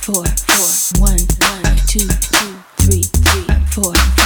four, four, one, one, two, two, three, three, four.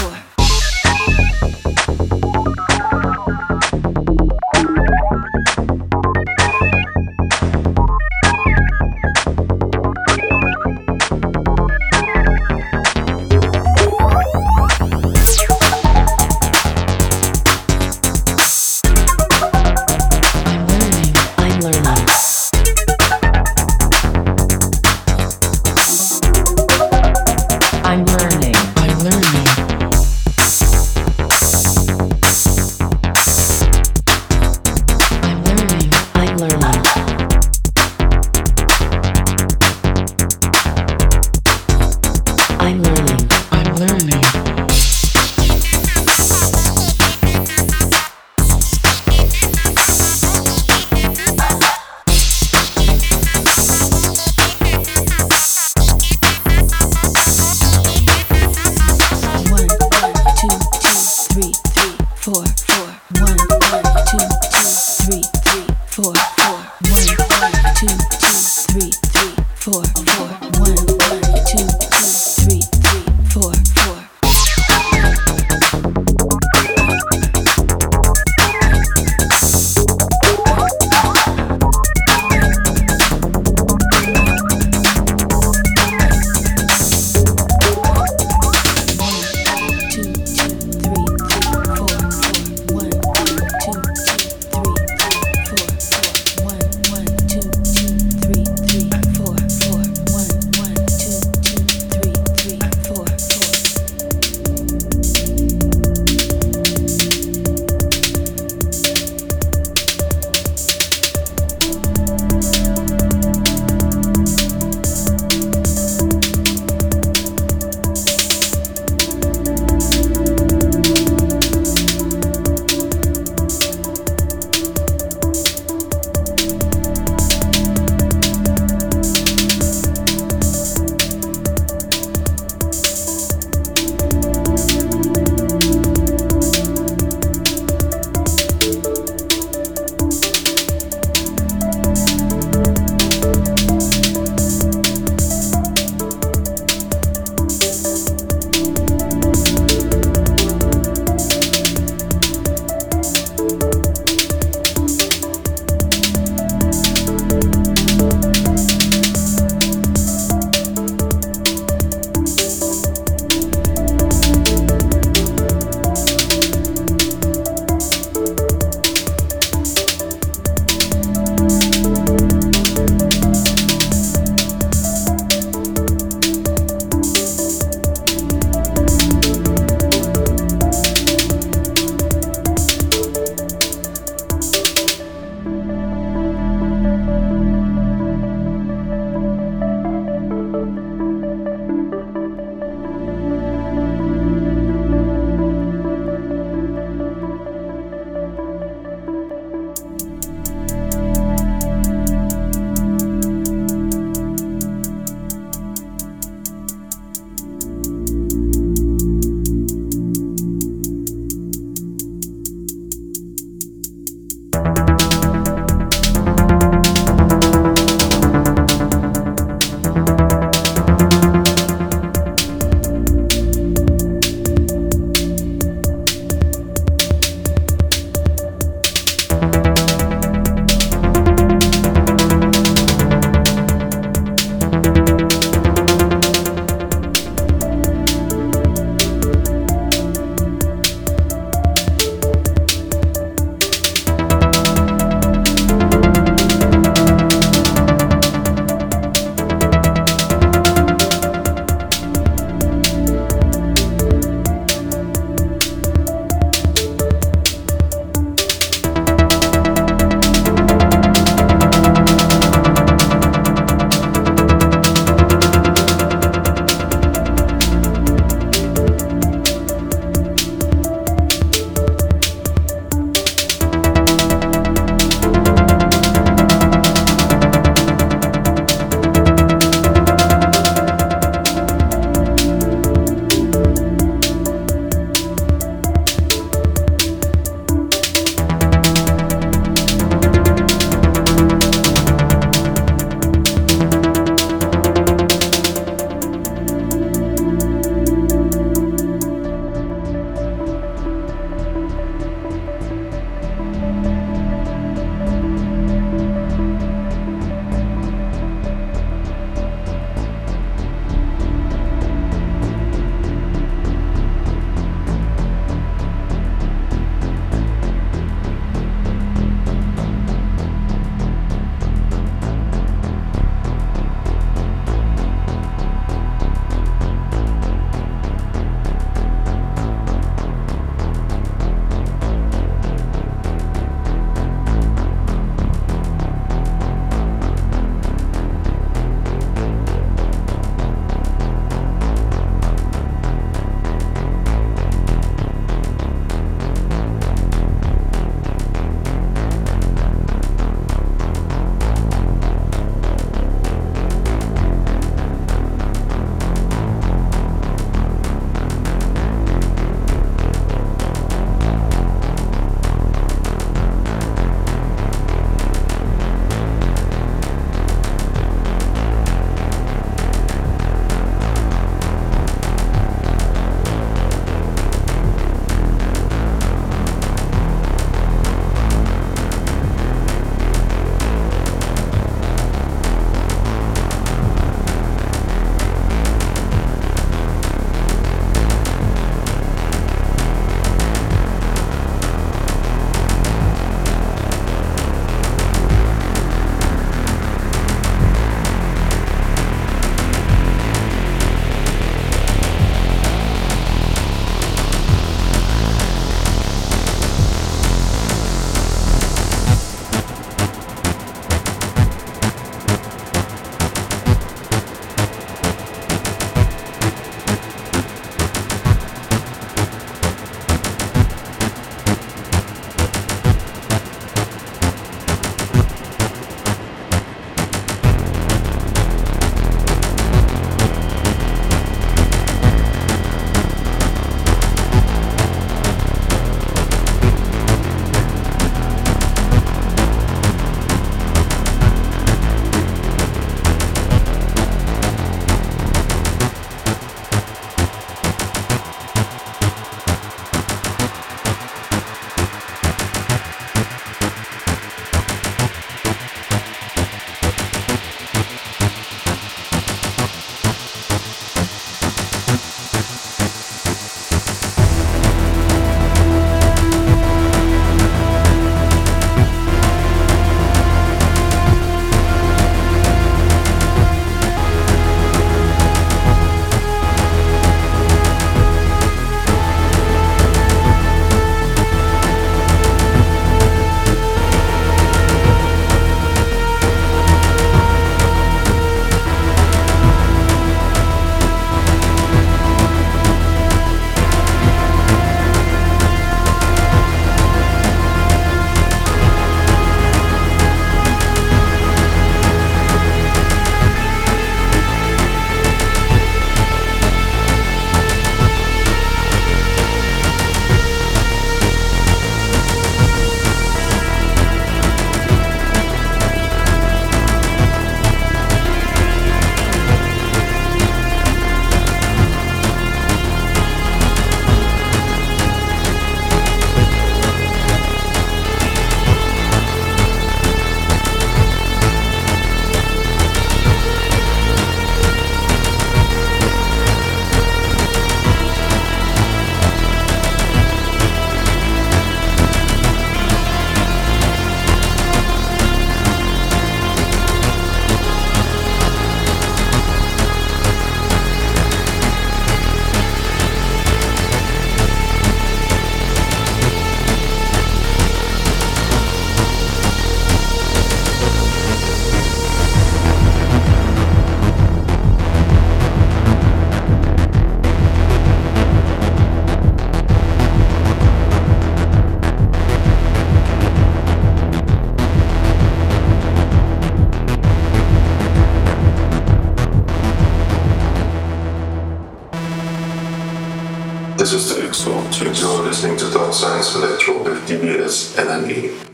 This is the XO. You're listening to Dark Science Electro with DBS NNE.